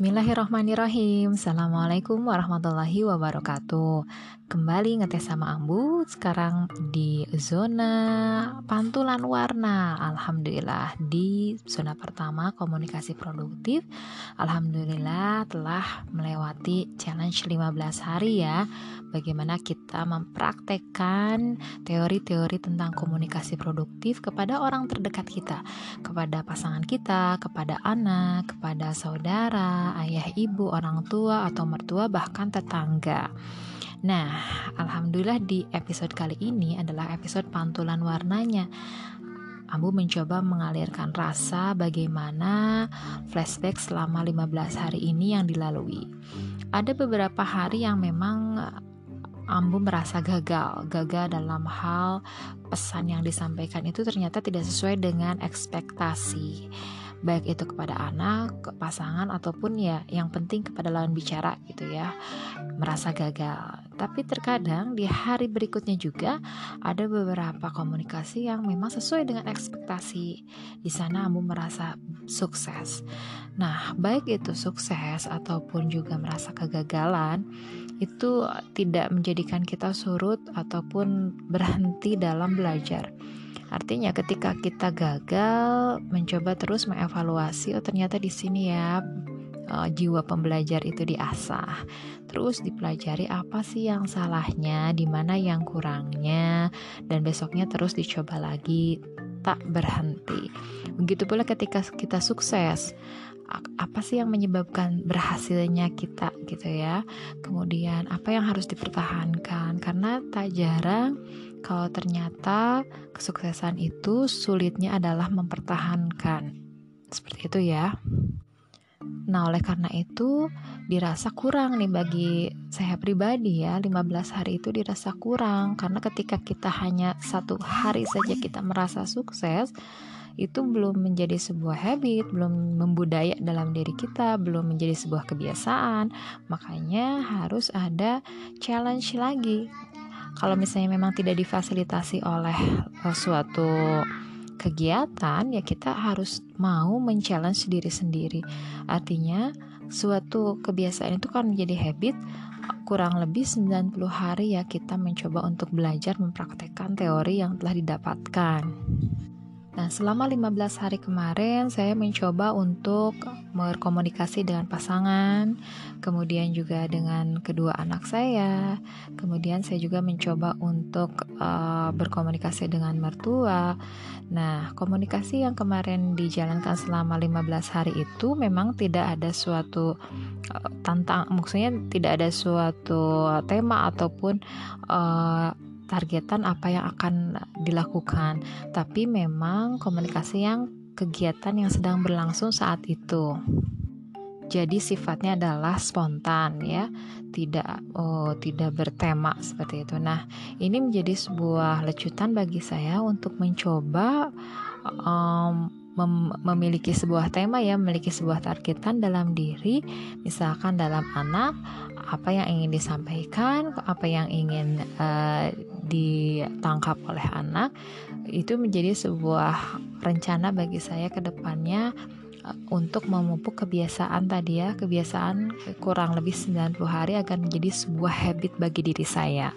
Bismillahirrahmanirrahim. Assalamualaikum warahmatullahi wabarakatuh. Kembali ngetes sama Ambu Sekarang di zona pantulan warna. Alhamdulillah Di zona pertama komunikasi produktif. Alhamdulillah telah melewati challenge 15 hari ya. Bagaimana kita mempraktekkan teori-teori tentang komunikasi produktif Kepada orang terdekat kita. Kepada pasangan kita, kepada anak, kepada saudara, ayah ibu, orang tua atau mertua bahkan tetangga Nah, alhamdulillah di episode kali ini adalah episode pantulan warnanya. Ambu mencoba mengalirkan rasa bagaimana flashback selama 15 hari ini yang dilalui. Ada beberapa hari yang memang Ambu merasa gagal, gagal dalam hal pesan yang disampaikan itu ternyata tidak sesuai dengan ekspektasi baik itu kepada anak, pasangan ataupun ya yang penting kepada lawan bicara gitu ya. Merasa gagal. Tapi terkadang di hari berikutnya juga ada beberapa komunikasi yang memang sesuai dengan ekspektasi. Di sana kamu merasa sukses. Nah, baik itu sukses ataupun juga merasa kegagalan, itu tidak menjadikan kita surut ataupun berhenti dalam belajar Artinya ketika kita gagal mencoba terus mengevaluasi oh ternyata di sini ya uh, jiwa pembelajar itu diasah. Terus dipelajari apa sih yang salahnya, di mana yang kurangnya dan besoknya terus dicoba lagi tak berhenti. Begitu pula ketika kita sukses, apa sih yang menyebabkan berhasilnya kita gitu ya. Kemudian apa yang harus dipertahankan karena tak jarang kalau ternyata kesuksesan itu sulitnya adalah mempertahankan. Seperti itu ya. Nah, oleh karena itu dirasa kurang nih bagi saya pribadi ya, 15 hari itu dirasa kurang karena ketika kita hanya satu hari saja kita merasa sukses, itu belum menjadi sebuah habit, belum membudaya dalam diri kita, belum menjadi sebuah kebiasaan. Makanya harus ada challenge lagi. Kalau misalnya memang tidak difasilitasi oleh uh, suatu kegiatan ya kita harus mau men-challenge diri sendiri. Artinya suatu kebiasaan itu kan menjadi habit kurang lebih 90 hari ya kita mencoba untuk belajar mempraktekkan teori yang telah didapatkan. Nah, selama 15 hari kemarin saya mencoba untuk berkomunikasi dengan pasangan, kemudian juga dengan kedua anak saya. Kemudian saya juga mencoba untuk uh, berkomunikasi dengan mertua. Nah, komunikasi yang kemarin dijalankan selama 15 hari itu memang tidak ada suatu uh, tantang maksudnya tidak ada suatu tema ataupun uh, targetan apa yang akan dilakukan, tapi memang komunikasi yang kegiatan yang sedang berlangsung saat itu. Jadi sifatnya adalah spontan ya, tidak oh tidak bertema seperti itu. Nah, ini menjadi sebuah lecutan bagi saya untuk mencoba um, mem memiliki sebuah tema ya, memiliki sebuah targetan dalam diri, misalkan dalam anak, apa yang ingin disampaikan, apa yang ingin uh, ditangkap oleh anak itu menjadi sebuah rencana bagi saya ke depannya eh, untuk memupuk kebiasaan tadi ya kebiasaan kurang lebih 90 hari agar menjadi sebuah habit bagi diri saya.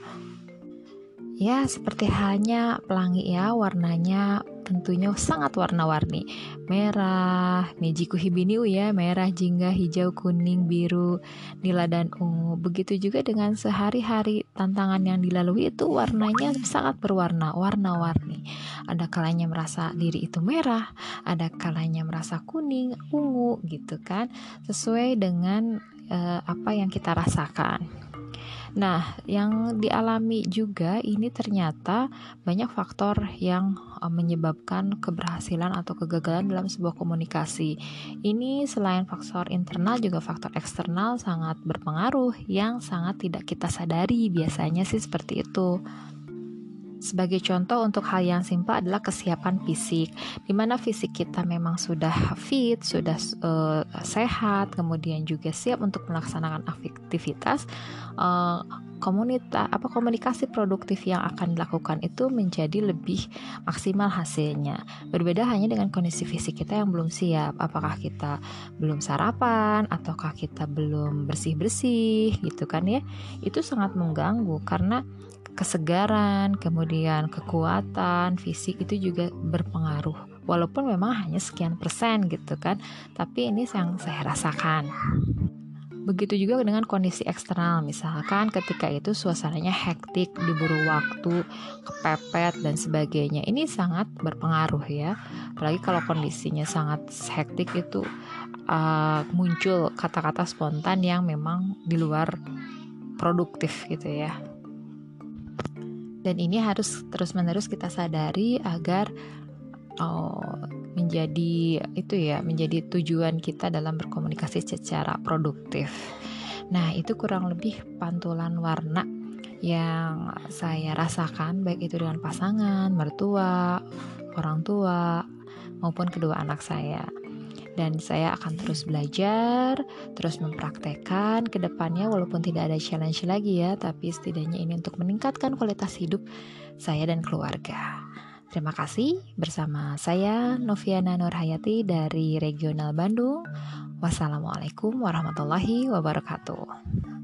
Ya seperti halnya pelangi ya warnanya tentunya sangat warna-warni. Merah mejiku hibiniu ya. Merah jingga hijau kuning biru nila dan ungu. Begitu juga dengan sehari-hari tantangan yang dilalui itu warnanya sangat berwarna warna-warni. Ada kalanya merasa diri itu merah ada kalanya merasa kuning ungu gitu kan. Sesuai dengan uh, apa yang kita rasakan Nah, yang dialami juga ini ternyata banyak faktor yang uh, menyebabkan keberhasilan atau kegagalan dalam sebuah komunikasi. Ini selain faktor internal juga faktor eksternal sangat berpengaruh yang sangat tidak kita sadari. Biasanya sih seperti itu. Sebagai contoh untuk hal yang simpel adalah kesiapan fisik, di mana fisik kita memang sudah fit, sudah uh, sehat, kemudian juga siap untuk melaksanakan aktivitas. Uh, komunitas apa komunikasi produktif yang akan dilakukan itu menjadi lebih maksimal hasilnya. Berbeda hanya dengan kondisi fisik kita yang belum siap. Apakah kita belum sarapan ataukah kita belum bersih-bersih gitu kan ya. Itu sangat mengganggu karena kesegaran, kemudian kekuatan fisik itu juga berpengaruh. Walaupun memang hanya sekian persen gitu kan, tapi ini yang saya rasakan. Begitu juga dengan kondisi eksternal, misalkan ketika itu suasananya hektik, diburu waktu, kepepet dan sebagainya. Ini sangat berpengaruh ya. Apalagi kalau kondisinya sangat hektik itu uh, muncul kata-kata spontan yang memang di luar produktif gitu ya. Dan ini harus terus-menerus kita sadari agar oh, menjadi itu ya menjadi tujuan kita dalam berkomunikasi secara produktif. Nah, itu kurang lebih pantulan warna yang saya rasakan baik itu dengan pasangan, mertua, orang tua maupun kedua anak saya. Dan saya akan terus belajar, terus mempraktekkan ke depannya walaupun tidak ada challenge lagi ya, tapi setidaknya ini untuk meningkatkan kualitas hidup saya dan keluarga. Terima kasih bersama saya Noviana Nurhayati dari Regional Bandung. Wassalamualaikum warahmatullahi wabarakatuh.